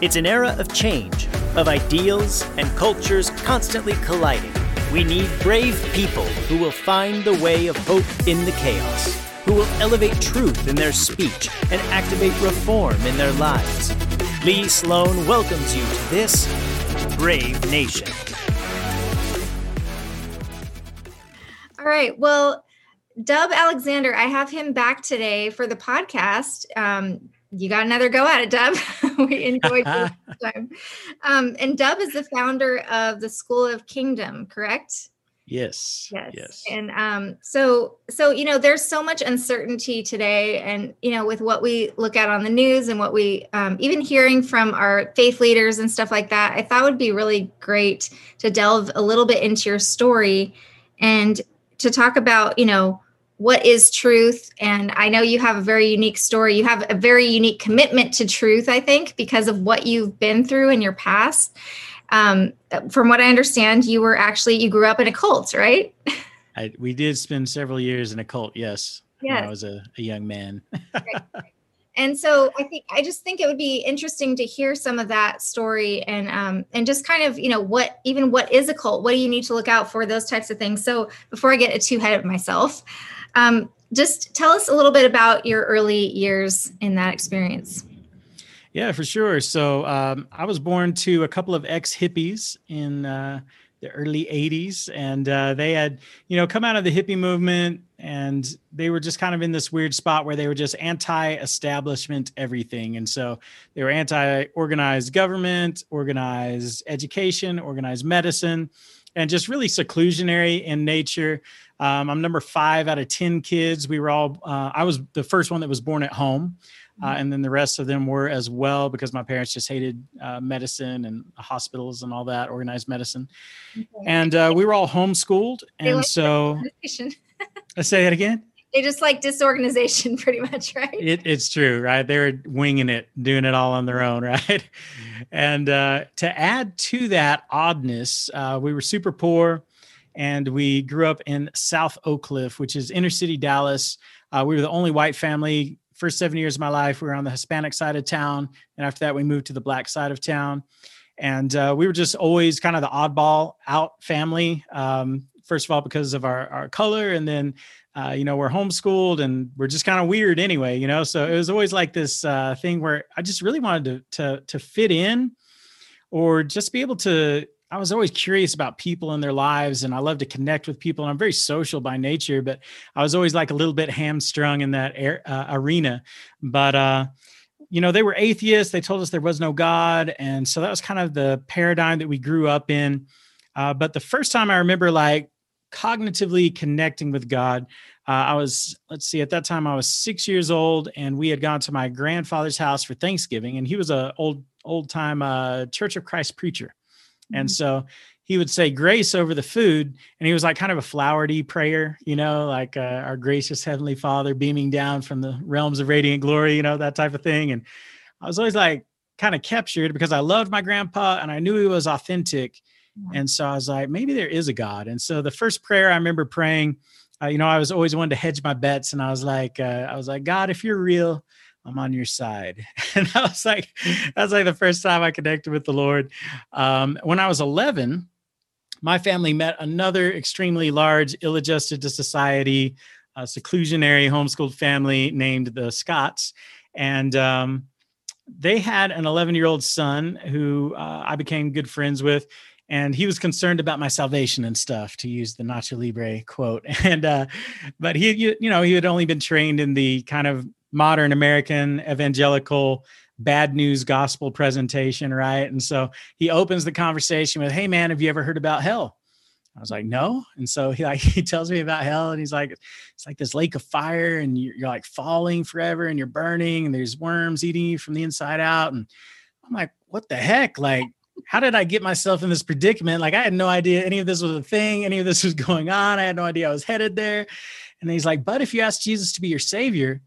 It's an era of change, of ideals and cultures constantly colliding. We need brave people who will find the way of hope in the chaos, who will elevate truth in their speech and activate reform in their lives. Lee Sloan welcomes you to this brave nation. All right. Well, Dub Alexander, I have him back today for the podcast. Um, you got another go at it, Dub. we enjoyed this time. Um, and Dub is the founder of the School of Kingdom, correct? Yes. Yes. yes. And um, so, so you know, there's so much uncertainty today, and you know, with what we look at on the news and what we um, even hearing from our faith leaders and stuff like that, I thought would be really great to delve a little bit into your story and to talk about, you know, what is truth? And i know you have a very unique story. You have a very unique commitment to truth i think because of what you've been through in your past. Um, from what i understand you were actually you grew up in a cult right? I, we did spend several years in a cult yes yes. when i was a, a young man. Right. and so i think i just think it would be interesting to hear some of that story and um, and just kind of you know what even what is a cult? What do you need to look out for? Those types of things. So before i get too ahead of myself um, just tell us a little bit about your early years in that experience. Yeah, for sure. So um, I was born to a couple of ex hippies in uh, the early 80s, and uh, they had, you know, come out of the hippie movement and they were just kind of in this weird spot where they were just anti establishment everything. And so they were anti organized government, organized education, organized medicine, and just really seclusionary in nature. Um, I'm number five out of 10 kids. We were all, uh, I was the first one that was born at home. Uh, mm-hmm. and then the rest of them were as well because my parents just hated uh, medicine and hospitals and all that organized medicine. Okay. And uh, we were all homeschooled. And so, I say that again. They just like disorganization, pretty much, right? It, it's true, right? They were winging it, doing it all on their own, right? And uh, to add to that oddness, uh, we were super poor and we grew up in South Oak Cliff, which is inner city Dallas. Uh, we were the only white family. First seven years of my life, we were on the Hispanic side of town, and after that, we moved to the black side of town. And uh, we were just always kind of the oddball out family. Um, first of all, because of our our color, and then uh, you know we're homeschooled and we're just kind of weird anyway. You know, so it was always like this uh, thing where I just really wanted to to to fit in, or just be able to I was always curious about people and their lives, and I love to connect with people. And I'm very social by nature, but I was always like a little bit hamstrung in that air, uh, arena. But uh, you know, they were atheists. They told us there was no God, and so that was kind of the paradigm that we grew up in. Uh, but the first time I remember like cognitively connecting with God, uh, I was let's see, at that time I was six years old, and we had gone to my grandfather's house for Thanksgiving, and he was a old old time uh, Church of Christ preacher. And mm-hmm. so he would say grace over the food. And he was like kind of a flowery prayer, you know, like uh, our gracious Heavenly Father beaming down from the realms of radiant glory, you know, that type of thing. And I was always like kind of captured because I loved my grandpa and I knew he was authentic. And so I was like, maybe there is a God. And so the first prayer I remember praying, uh, you know, I was always wanted to hedge my bets. And I was like, uh, I was like, God, if you're real, I'm on your side. And I was like, that's like the first time I connected with the Lord. Um, when I was 11, my family met another extremely large, ill adjusted to society, uh, seclusionary homeschooled family named the Scotts. And um, they had an 11 year old son who uh, I became good friends with. And he was concerned about my salvation and stuff, to use the Nacho Libre quote. And, uh, but he, you, you know, he had only been trained in the kind of modern American evangelical bad news gospel presentation, right? And so he opens the conversation with, "Hey, man, have you ever heard about hell?" I was like, "No." And so he like he tells me about hell, and he's like, "It's like this lake of fire, and you're, you're like falling forever, and you're burning, and there's worms eating you from the inside out." And I'm like, "What the heck?" Like. How did I get myself in this predicament? Like, I had no idea any of this was a thing, any of this was going on. I had no idea I was headed there. And he's like, But if you ask Jesus to be your savior,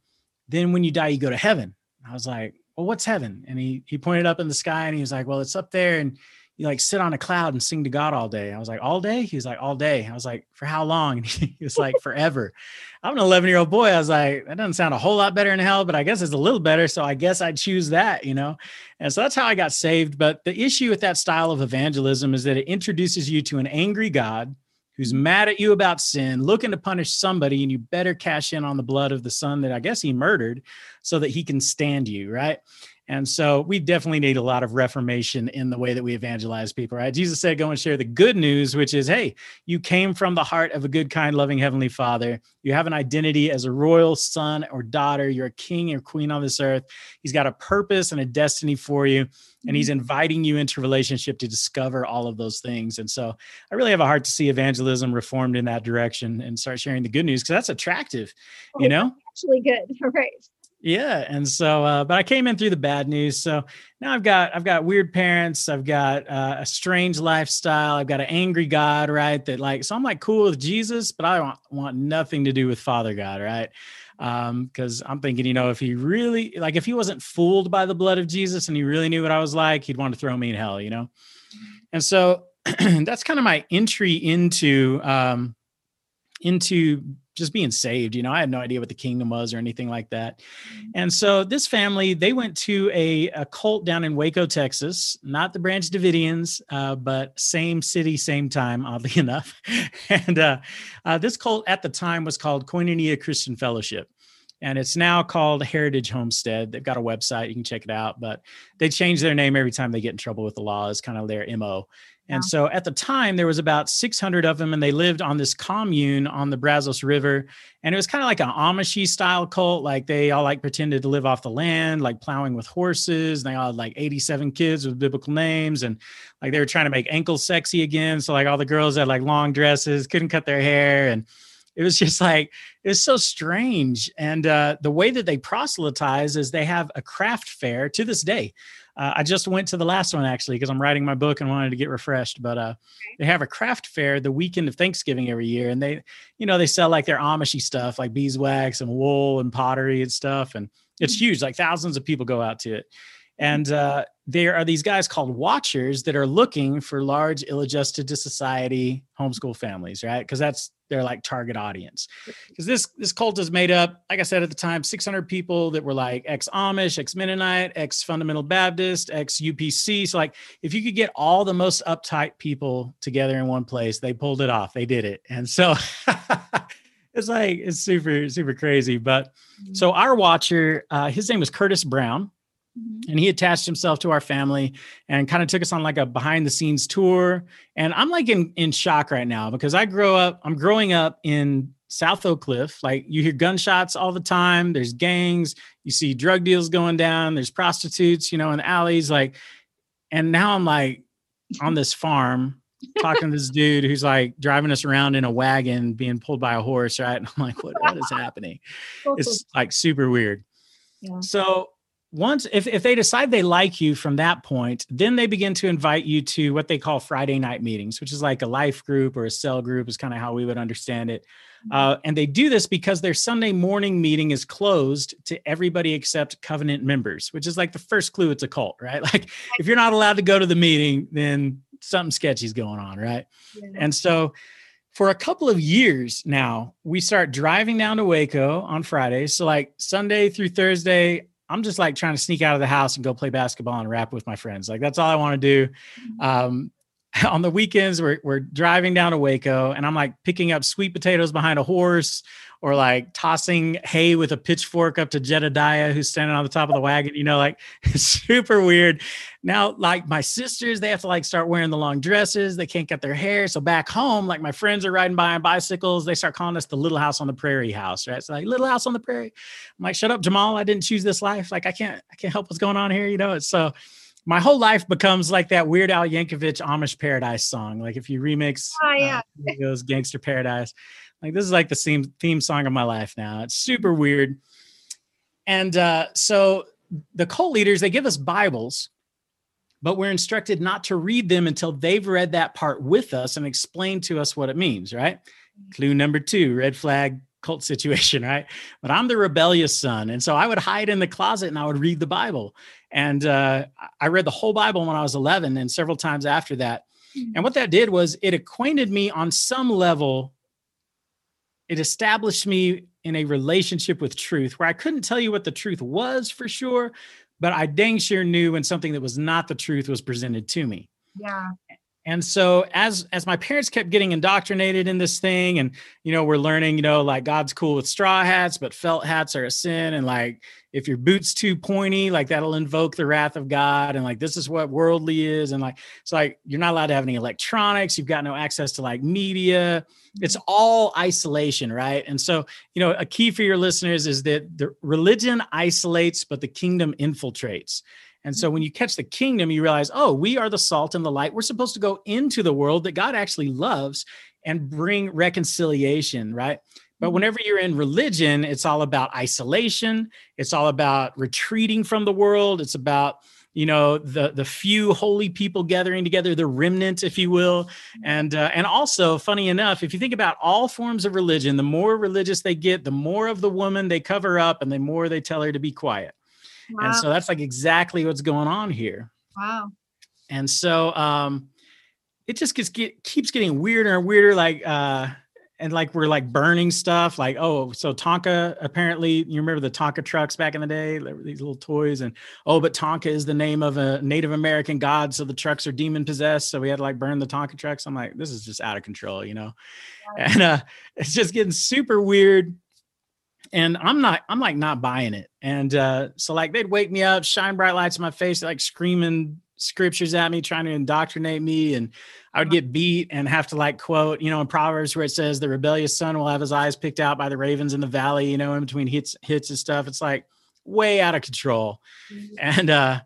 then when you die, you go to heaven. I was like, well, what's heaven? And he he pointed up in the sky and he was like, well, it's up there. And you like sit on a cloud and sing to God all day. I was like, all day? He was like, all day. I was like, for how long? And he was like, forever. I'm an 11 year old boy. I was like, that doesn't sound a whole lot better in hell, but I guess it's a little better. So I guess I'd choose that, you know? And so that's how I got saved. But the issue with that style of evangelism is that it introduces you to an angry God who's mad at you about sin, looking to punish somebody, and you better cash in on the blood of the son that I guess he murdered so that he can stand you, right? And so we definitely need a lot of reformation in the way that we evangelize people, right? Jesus said, go and share the good news, which is, hey, you came from the heart of a good, kind, loving Heavenly Father. You have an identity as a royal son or daughter. You're a king or queen on this earth. He's got a purpose and a destiny for you. And he's mm-hmm. inviting you into relationship to discover all of those things. And so I really have a heart to see evangelism reformed in that direction and start sharing the good news because that's attractive, you know? Actually, good. Right. Yeah, and so, uh, but I came in through the bad news. So now I've got I've got weird parents. I've got uh, a strange lifestyle. I've got an angry God, right? That like, so I'm like cool with Jesus, but I want want nothing to do with Father God, right? Um, because um, I'm thinking, you know, if he really like, if he wasn't fooled by the blood of Jesus and he really knew what I was like, he'd want to throw me in hell, you know. And so that's kind of my entry into um, into just being saved. You know, I had no idea what the kingdom was or anything like that. Mm-hmm. And so this family, they went to a, a cult down in Waco, Texas, not the Branch Davidians, uh, but same city, same time, oddly enough. and uh, uh, this cult at the time was called Koinonia Christian Fellowship. And it's now called Heritage Homestead. They've got a website, you can check it out, but they change their name every time they get in trouble with the law, is kind of their MO. And so at the time, there was about 600 of them, and they lived on this commune on the Brazos River. And it was kind of like an Amish style cult. Like they all like pretended to live off the land, like plowing with horses. And they all had like 87 kids with biblical names. And like they were trying to make ankles sexy again. So like all the girls had like long dresses, couldn't cut their hair. And it was just like, it was so strange. And uh, the way that they proselytize is they have a craft fair to this day. Uh, I just went to the last one actually because I'm writing my book and wanted to get refreshed. But uh, they have a craft fair the weekend of Thanksgiving every year, and they, you know, they sell like their Amishy stuff like beeswax and wool and pottery and stuff, and it's mm-hmm. huge. Like thousands of people go out to it, and uh, there are these guys called watchers that are looking for large, ill-adjusted to society homeschool families, right? Because that's their like target audience. Because this this cult is made up like i said at the time 600 people that were like ex amish ex mennonite ex fundamental baptist ex upc so like if you could get all the most uptight people together in one place they pulled it off. They did it. And so it's like it's super super crazy. But mm-hmm. so our watcher uh, his name was curtis brown Mm-hmm. And he attached himself to our family and kind of took us on like a behind the scenes tour. And I'm like in, in shock right now because I grow up, I'm growing up in South Oak Cliff. Like you hear gunshots all the time. There's gangs, you see drug deals going down, there's prostitutes, you know, in the alleys. Like, and now I'm like on this farm talking to this dude who's like driving us around in a wagon being pulled by a horse, right? And I'm like, what, what is happening? It's like super weird. Yeah. So once if, if they decide they like you from that point then they begin to invite you to what they call friday night meetings which is like a life group or a cell group is kind of how we would understand it mm-hmm. uh, and they do this because their sunday morning meeting is closed to everybody except covenant members which is like the first clue it's a cult right like if you're not allowed to go to the meeting then something sketchy is going on right yeah. and so for a couple of years now, we start driving down to Waco on Fridays. So, like Sunday through Thursday, I'm just like trying to sneak out of the house and go play basketball and rap with my friends. Like that's all I want to do. Mm-hmm. Um, on the weekends, we're, we're driving down to Waco and I'm like picking up sweet potatoes behind a horse or like tossing hay with a pitchfork up to Jedediah who's standing on the top of the wagon. You know, like super weird. Now, like my sisters, they have to like start wearing the long dresses. They can't cut their hair. So back home, like my friends are riding by on bicycles. They start calling us the little house on the prairie house, right? So like little house on the prairie. I'm like, shut up, Jamal. I didn't choose this life. Like I can't, I can't help what's going on here. You know, it's so my whole life becomes like that Weird Al Yankovic Amish Paradise song. Like if you remix oh, yeah. uh, those Gangster Paradise, like this is like the theme theme song of my life now. It's super weird. And uh, so the cult leaders they give us Bibles, but we're instructed not to read them until they've read that part with us and explained to us what it means. Right? Clue number two, red flag. Cult situation, right? But I'm the rebellious son. And so I would hide in the closet and I would read the Bible. And uh, I read the whole Bible when I was 11 and several times after that. Mm-hmm. And what that did was it acquainted me on some level, it established me in a relationship with truth where I couldn't tell you what the truth was for sure, but I dang sure knew when something that was not the truth was presented to me. Yeah and so as as my parents kept getting indoctrinated in this thing and you know we're learning you know like god's cool with straw hats but felt hats are a sin. And like if your boots too pointy like that'll invoke the wrath of god. And like this is what worldly is. And like it's like you're not allowed to have any electronics. You've got no access to like media. It's all isolation right? And so you know a key for your listeners is that the religion isolates but the kingdom infiltrates and so when you catch the kingdom, you realize, oh, we are the salt and the light. We're supposed to go into the world that God actually loves and bring reconciliation, right? But mm-hmm. whenever you're in religion, it's all about isolation. It's all about retreating from the world. It's about you know the the few holy people gathering together, the remnant, if you will, mm-hmm. and uh, and also, funny enough, if you think about all forms of religion, the more religious they get, the more of the woman they cover up, and the more they tell her to be quiet. Wow. And so that's like exactly what's going on here. Wow. And so um it just gets get, keeps getting weirder and weirder like uh and like we're like burning stuff like oh so tonka apparently you remember the tonka trucks back in the day these little toys and oh but tonka is the name of a native american god so the trucks are demon possessed so we had to like burn the tonka trucks i'm like this is just out of control you know and uh it's just getting super weird and I'm not, I'm like not buying it. And uh, so like they'd wake me up, shine bright lights in my face, like screaming scriptures at me, trying to indoctrinate me, and I would get beat and have to like quote, you know, in Proverbs where it says the rebellious son will have his eyes picked out by the ravens in the valley, you know, in between hits hits and stuff. It's like way out of control. Mm-hmm. And uh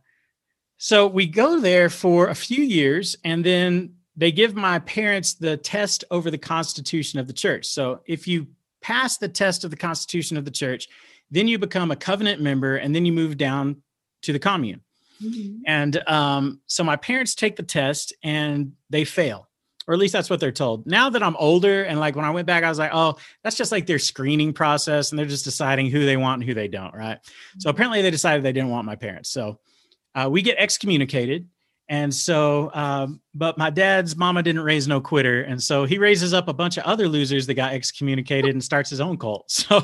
so we go there for a few years and then they give my parents the test over the constitution of the church. So if you pass the test of the constitution of the church, then you become a covenant member, and then you move down to the commune. Mm-hmm. And um, so my parents take the test and they fail, or at least that's what they're told. Now that I'm older, and like when I went back, I was like, oh, that's just like their screening process, and they're just deciding who they want and who they don't, right? Mm-hmm. So apparently they decided they didn't want my parents. So uh, we get excommunicated and so, um, but my dad's mama didn't raise no quitter. And so he raises up a bunch of other losers that got excommunicated and starts his own cult. So,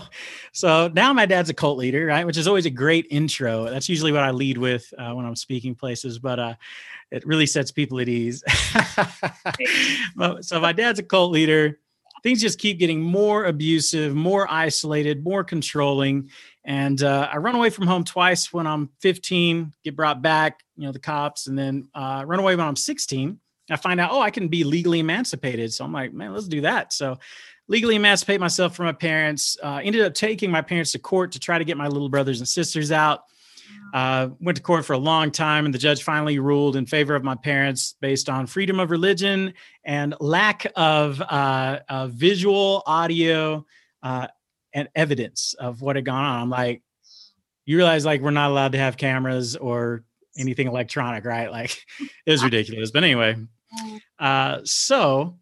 so now my dad's a cult leader, right? Which is always a great intro. That's usually what I lead with uh, when I'm speaking places, but uh, it really sets people at ease. so my dad's a cult leader. Things just keep getting more abusive, more isolated, more controlling. And uh, I run away from home twice when I'm 15, get brought back, you know, the cops, and then uh, run away when I'm 16. I find out, oh, I can be legally emancipated. So I'm like, man, let's do that. So legally emancipate myself from my parents. Uh, ended up taking my parents to court to try to get my little brothers and sisters out. Uh, went to court for a long time, and the judge finally ruled in favor of my parents based on freedom of religion and lack of, uh, of visual, audio, uh, and evidence of what had gone on. I'm like, you realize like we're not allowed to have cameras or anything electronic, right? Like it was ridiculous. But anyway, uh, so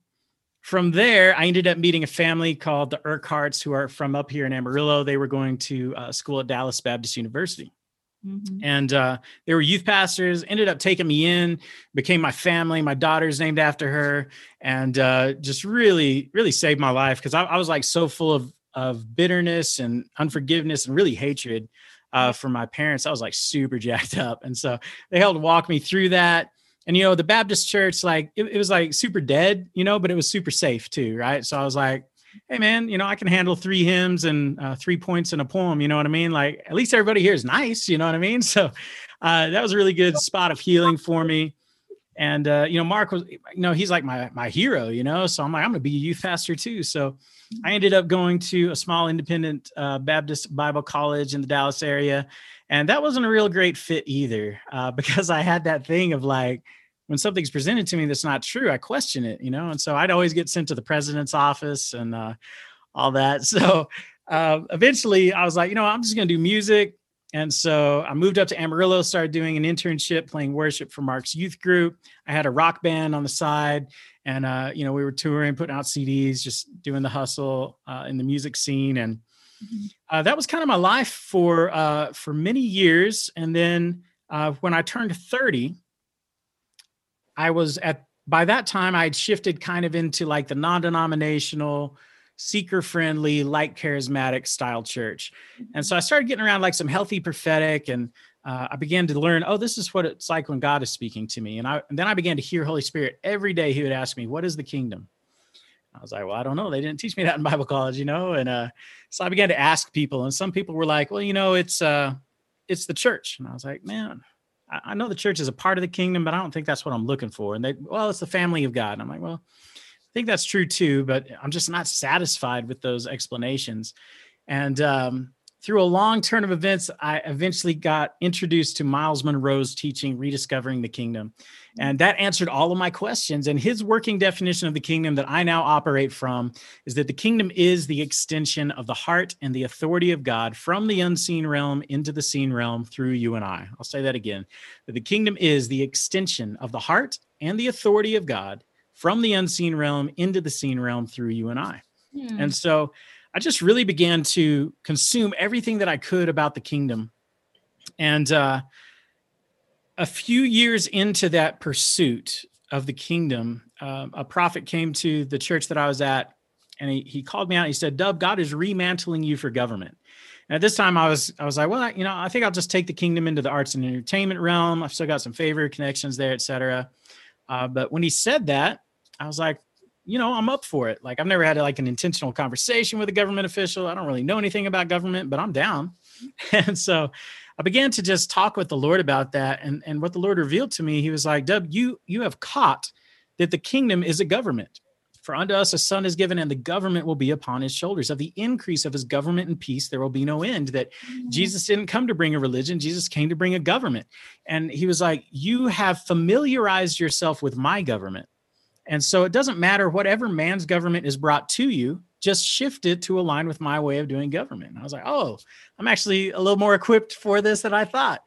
from there, I ended up meeting a family called the Urquharts who are from up here in Amarillo. They were going to uh, school at Dallas Baptist University. Mm-hmm. And uh, they were youth pastors, ended up taking me in, became my family. My daughter's named after her, and uh, just really, really saved my life because I, I, was like so full of of bitterness and unforgiveness and really hatred uh, for my parents. I was like super jacked up. And so they helped walk me through that. And, you know, the Baptist church, like, it, it was like super dead, you know, but it was super safe too. Right. So I was like, hey, man, you know, I can handle three hymns and uh, three points in a poem. You know what I mean? Like, at least everybody here is nice. You know what I mean? So uh, that was a really good spot of healing for me. And uh, you know, Mark was, you know, he's like my my hero, you know. So I'm like, I'm gonna be a youth pastor too. So I ended up going to a small independent uh, Baptist Bible college in the Dallas area, and that wasn't a real great fit either, uh, because I had that thing of like, when something's presented to me that's not true, I question it, you know. And so I'd always get sent to the president's office and uh, all that. So uh, eventually, I was like, you know, I'm just gonna do music and so I moved up to Amarillo, started doing an internship playing worship for Mark's youth group. I had a rock band on the side, and uh, you know we were touring, putting out CDs, just doing the hustle uh, in the music scene, and mm-hmm. uh, that was kind of my life for uh, for many years. And then uh, when I turned thirty, I was at by that time I'd shifted kind of into like the non-denominational seeker friendly, like charismatic style church. And so I started getting around like some healthy prophetic and uh, I began to learn, oh, this is what it's like when God is speaking to me. And, I, and then I began to hear Holy Spirit every day. He would ask me, what is the kingdom? I was like, well, I don't know. They didn't teach me that in Bible college, you know? And uh, so I began to ask people and some people were like, well, you know, it's, uh, it's the church. And I was like, man, I, I know the church is a part of the kingdom, but I don't think that's what I'm looking for. And they, well, it's the family of God. And I'm like, well, I think that's true too, but I'm just not satisfied with those explanations. And um, through a long turn of events, I eventually got introduced to Myles Munroe's teaching, Rediscovering the Kingdom. And that answered all of my questions. And his working definition of the kingdom that I now operate from is that the kingdom is the extension of the heart and the authority of God from the unseen realm into the seen realm through you and I. I'll say that again that the kingdom is the extension of the heart and the authority of God from the unseen realm into the seen realm through you and I. Hmm. And so I just really began to consume everything that I could about the kingdom. And uh, a few years into that pursuit of the kingdom, uh, a prophet came to the church that I was at and he, he called me out. he said, Dub, God is remantling you for government. And at this time, I was I was like, well, you know, I think I'll just take the kingdom into the arts and entertainment realm. I've still got some favor connections there, etc. Uh, but when he said that, I was like, you know, I'm up for it. Like I've never had like an intentional conversation with a government official. I don't really know anything about government, but I'm down. and so I began to just talk with the Lord about that. And, and what the Lord revealed to me, he was like, Dub, you you have caught that the kingdom is a government. For unto us a son is given, and the government will be upon his shoulders. Of the increase of his government and peace, there will be no end. That mm-hmm. Jesus didn't come to bring a religion, Jesus came to bring a government. And he was like, You have familiarized yourself with my government and so it doesn't matter whatever man's government is brought to you, just shift it to align with my way of doing government. And I was like, oh, I'm actually a little more equipped for this than I thought.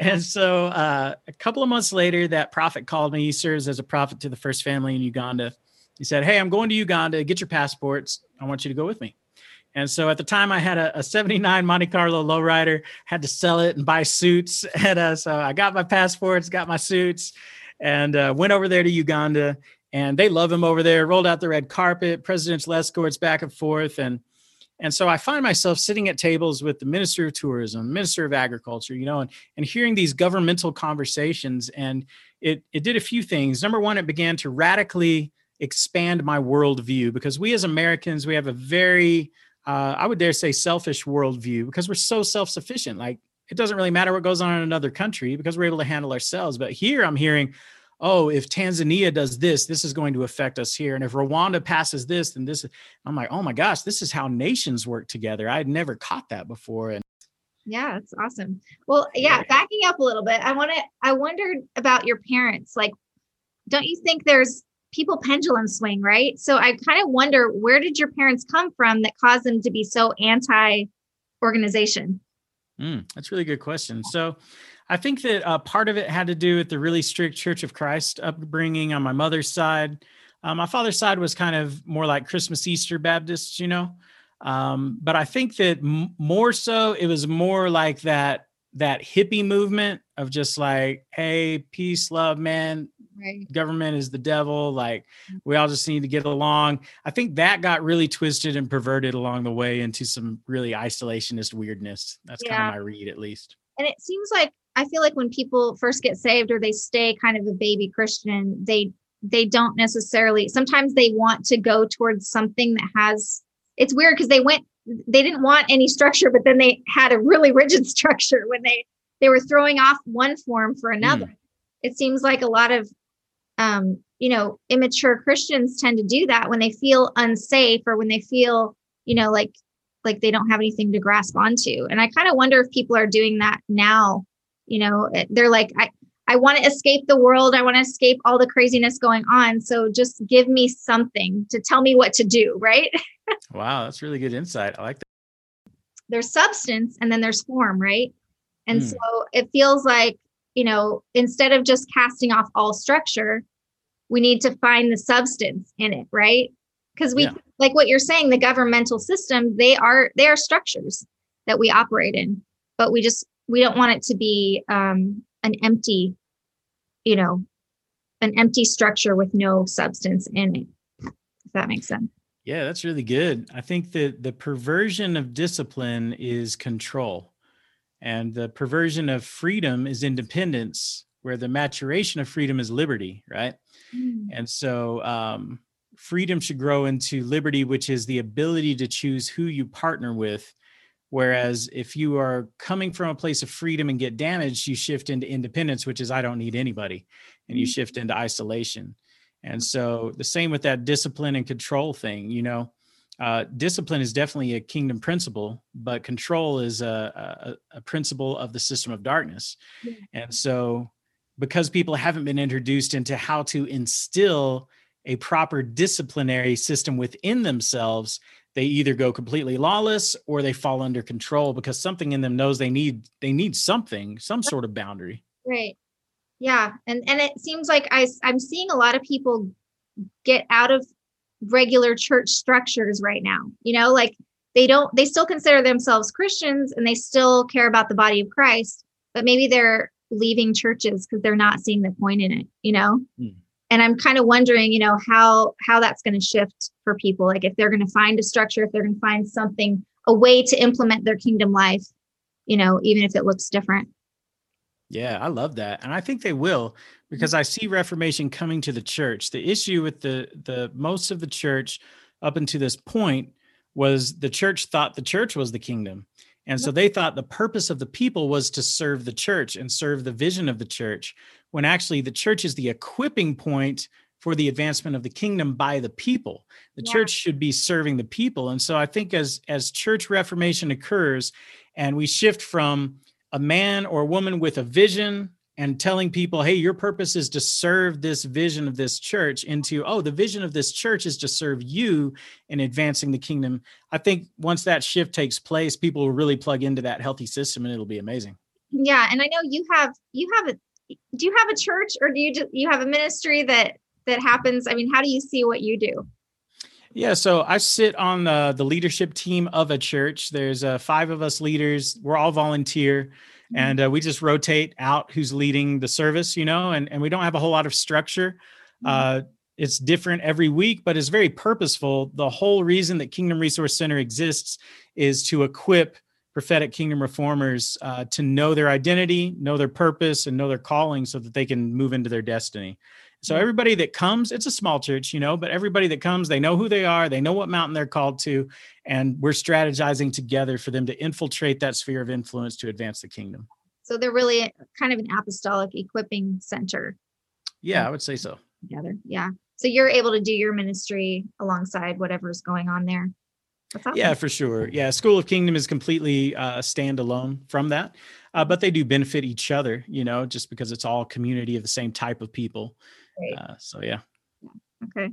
And so uh, a couple of months later, that prophet called me. He serves as a prophet to the first family in Uganda. He said, Hey, I'm going to Uganda. Get your passports. I want you to go with me. And so at the time, I had a, a 79 Monte Carlo lowrider, had to sell it and buy suits. And uh, so I got my passports, got my suits, and uh, went over there to Uganda and they love him over there. Rolled out the red carpet, presidential escorts back and forth, and and so I find myself sitting at tables with the minister of tourism, minister of agriculture, you know, and and hearing these governmental conversations, and it it did a few things. Number one, it began to radically expand my worldview because we as Americans we have a very uh, I would dare say selfish worldview because we're so self-sufficient. Like it doesn't really matter what goes on in another country because we're able to handle ourselves. But here I'm hearing, oh, if Tanzania does this, this is going to affect us here. And if Rwanda passes this, then this. I'm like, oh my gosh, this is how nations work together. I had never caught that before. And yeah, it's awesome. Well, yeah, backing up a little bit, I want to, I wondered about your parents. Like, don't you think there's people pendulum swing, right? So I kind of wonder where did your parents come from that caused them to be so anti organization? Mm, that's a really good question. So I think that uh, part of it had to do with the really strict Church of Christ upbringing on my mother's side. Um, my father's side was kind of more like Christmas Easter Baptists, you know. Um, but I think that m- more so, it was more like that that hippie movement of just like, hey, peace, love, man. Right. Government is the devil. Like mm. we all just need to get along. I think that got really twisted and perverted along the way into some really isolationist weirdness. That's yeah. kind of my read, at least. And it seems like I feel like when people first get saved or they stay kind of a baby Christian, they they don't necessarily sometimes they want to go towards something that has it's weird because they went they didn't want any structure, but then they had a really rigid structure when they they were throwing off one form for another. Mm. It seems like a lot of um, you know, immature Christians tend to do that when they feel unsafe or when they feel, you know, like like they don't have anything to grasp onto. And I kind of wonder if people are doing that now you know eh, they're like i i want to escape the world i want to escape all the craziness going on so just give me something to tell me what to do right wow that's really good insight i like that there's substance and then there's form right And mm. so it feels like, you know, instead of just casting off all structure, we need to find the substance in it, right? Because we yeah. like what you're saying, the governmental system, they are they are structures that we operate in, but we just we don't want it to be um, an empty, you know, an empty structure with no substance in it. If that makes sense. Yeah, that's really good. I think that the perversion of discipline is control, and the perversion of freedom is independence, where the maturation of freedom is liberty, right? Mm. And so, um, freedom should grow into liberty, which is the ability to choose who you partner with. Whereas if you are coming from a place of freedom and get damaged, you shift into independence, which is I don't need anybody, and you mm. shift into isolation. And so the same with that discipline and control thing, you know, uh, discipline is definitely a kingdom principle, but control is a, a, a principle of the system of darkness. Yeah. And so because people haven't been introduced into how to instill a proper disciplinary system within themselves, they either go completely lawless or they fall under control because something in them knows they need they need something, some sort of boundary. Right yeah and and it seems like i i'm seeing a lot of people get out of regular church structures right now you know like they don't they still consider themselves christians and they still care about the body of christ but maybe they're leaving churches because they're not seeing the point in it you know mm. And i'm kind of wondering you know how how that's going to shift for people like if they're going to find a structure if they're going to find something a way to implement their kingdom life you know even if it looks different yeah, I love that. And I think they will mm-hmm. because I see reformation coming to the church. The issue with the the most of the church up until this point was the church thought the church was the kingdom. And so they thought the purpose of the people was to serve the church and serve the vision of the church, when actually the church is the equipping point for the advancement of the kingdom by the people. The yeah. church should be serving the people. And so I think as as church reformation occurs and we shift from a man or a woman with a vision and telling people, hey, your purpose is to serve this vision of this church, into, oh, the vision of this church is to serve you in advancing the kingdom. I think once that shift takes place, people will really plug into that healthy system and it'll be amazing. Yeah. And I know you have, you have a, do you have a church or do you just, you have a ministry that, that happens? I mean, how do you see what you do? Yeah, so I sit on the, the leadership team of a church. There's uh, five of us leaders. We're all volunteer, mm-hmm. and uh, we just rotate out who's leading the service, you know, and, and we don't have a whole lot of structure. Mm-hmm. Uh, it's different every week, but it's very purposeful. The whole reason that Kingdom Resource Center exists is to equip prophetic kingdom reformers uh, to know their identity, know their purpose, and know their calling so that they can move into their destiny. So everybody that comes, it's a small church, you know, but everybody that comes, they know who they are, they know what mountain they're called to, and we're strategizing together for them to infiltrate that sphere of influence to advance the kingdom. So they're really kind of an apostolic equipping center. Yeah, I would say so. Together. Yeah. So you're able to do your ministry alongside whatever's going on there. Yeah, for sure. Yeah, School of Kingdom is completely uh, standalone from that, uh, but they do benefit each other. You know, just because it's all community of the same type of people. Uh, so yeah. Okay.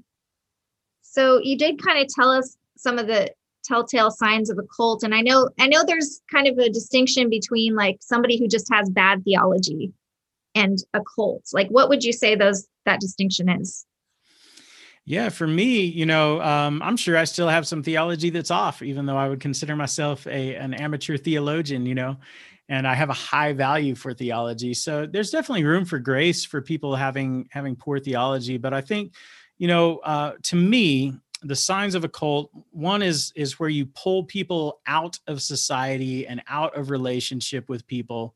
So you did kind of tell us some of the telltale signs of a cult, and I know I know there's kind of a distinction between like somebody who just has bad theology and a cult. Like, what would you say those that distinction is? Yeah, for me, you know, um, I'm sure I still have some theology that's off, even though I would consider myself a an amateur theologian. You know, and I have a high value for theology. So there's definitely room for grace for people having having poor theology. But I think, you know, uh, to me, the signs of a cult one is is where you pull people out of society and out of relationship with people.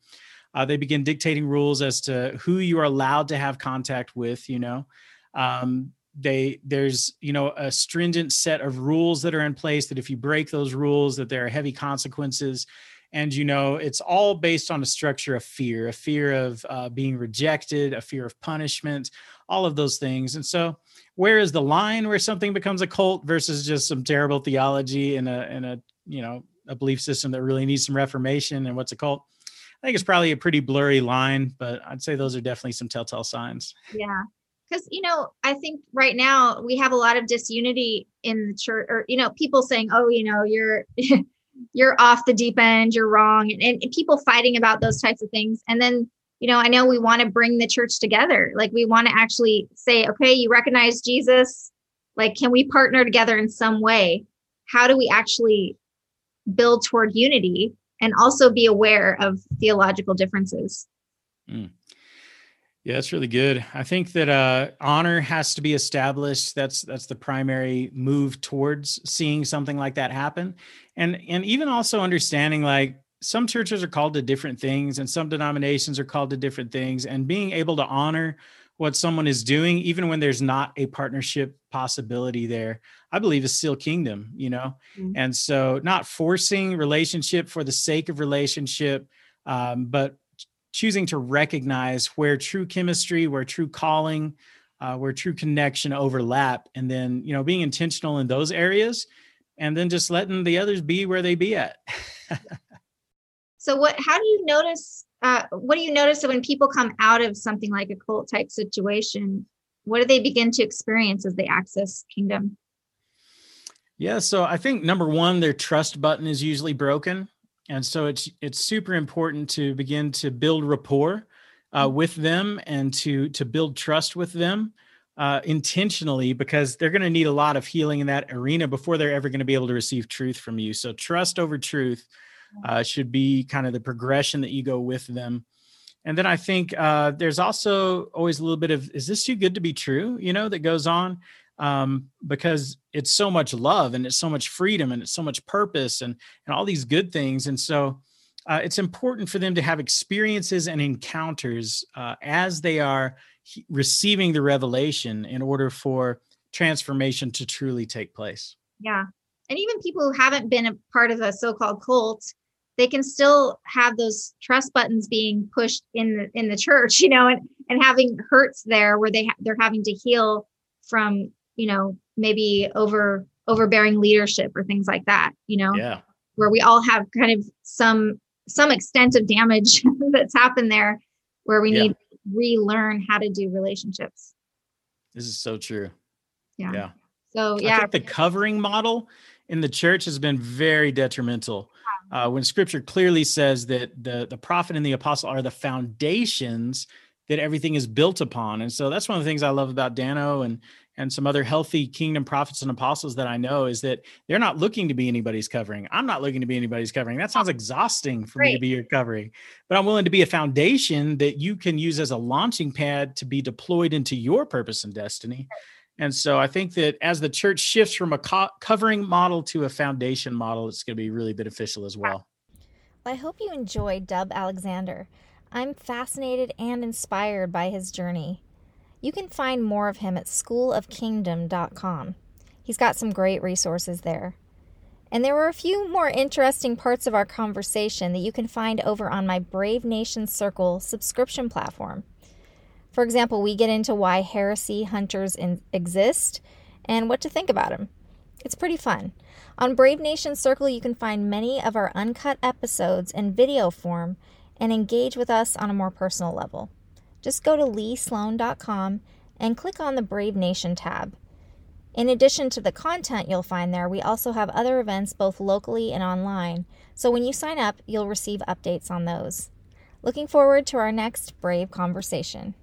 Uh, they begin dictating rules as to who you are allowed to have contact with. You know. Um, they there's you know a stringent set of rules that are in place that if you break those rules that there are heavy consequences. And you know it's all based on a structure of fear a fear of uh, being rejected a fear of punishment all of those things. And so where is the line where something becomes a cult versus just some terrible theology and a and a you know a belief system that really needs some reformation and what's a cult? I think it's probably a pretty blurry line but i'd say those are definitely some telltale signs. Yeah because you know i think right now we have a lot of disunity in the church or you know people saying oh you know you're you're off the deep end, you're wrong, and, and people fighting about those types of things. And then, you know, I know we want to bring the church together. Like we want to actually say, okay, you recognize Jesus. Like, can we partner together in some way? How do we actually build toward unity and also be aware of theological differences? Mm. Yeah, that's really good. I think that uh, honor has to be established. That's that's the primary move towards seeing something like that happen, and and even also understanding like some churches are called to different things, and some denominations are called to different things, and being able to honor what someone is doing, even when there's not a partnership possibility there, I believe is still kingdom. You know, mm-hmm. and so not forcing relationship for the sake of relationship, um, but choosing to recognize where true chemistry, where true calling, uh, where true connection overlap, and then you know being intentional in those areas, and then just letting the others be where they be at. so, what? How do you notice? Uh, what do you notice when people come out of something like a cult type situation? What do they begin to experience as they access kingdom? Yeah, so I think number one, their trust button is usually broken and so it's it's super important to begin to build rapport uh, mm-hmm. with them and to to build trust with them uh, intentionally because they're going to need a lot of healing in that arena before they're ever going to be able to receive truth from you. So trust over truth uh, should be kind of the progression that you go with them. And then i think uh, there's also always a little bit of is this too good to be true? you know that goes on um, because it's so much love and it's so much freedom and it's so much purpose and and all these good things. And so uh, it's important for them to have experiences and encounters uh, as they are he- receiving the revelation in order for transformation to truly take place. Yeah. And even people who haven't been a part of a so-called cult they can still have those trust buttons being pushed in the in the church you know and and having hurts there where they ha- they're having to heal from you know maybe over overbearing leadership or things like that you know? Yeah. Where we all have kind of some some extent of damage that's happened there where we yeah. need to relearn how to do relationships. This is so true. Yeah. Yeah. So yeah. the covering model in the church has been very detrimental. Uh, when scripture clearly says that the the prophet and the apostle are the foundations that everything is built upon. And so that's one of the things i love about dano and and some other healthy kingdom prophets and apostles that I know is that they're not looking to be anybody's covering. I'm not looking to be anybody's covering. That sounds exhausting for me to be your covering, but I'm willing to be a foundation that you can use as a launching pad to be deployed into your purpose and destiny. And so I think that as the church shifts from a co- covering model to a foundation model, it's going to be really beneficial as well. well I hope you enjoyed Dub Alexander. I'm fascinated and inspired by his journey. You can find more of him at schoolofkingdom.com. He's got some great resources there. And there were a few more interesting parts of our conversation that you can find over on my Brave Nation Circle subscription platform. For example, we get into why heresy hunters in- exist and what to think about them. It's pretty fun. On Brave Nation Circle, you can find many of our uncut episodes in video form and engage with us on a more personal level just go to leesloan.com and click on the Brave Nation tab. In addition to the content you'll find there, we also have other events both locally and online, so when you sign up, you'll receive updates on those. Looking forward to our next Brave conversation.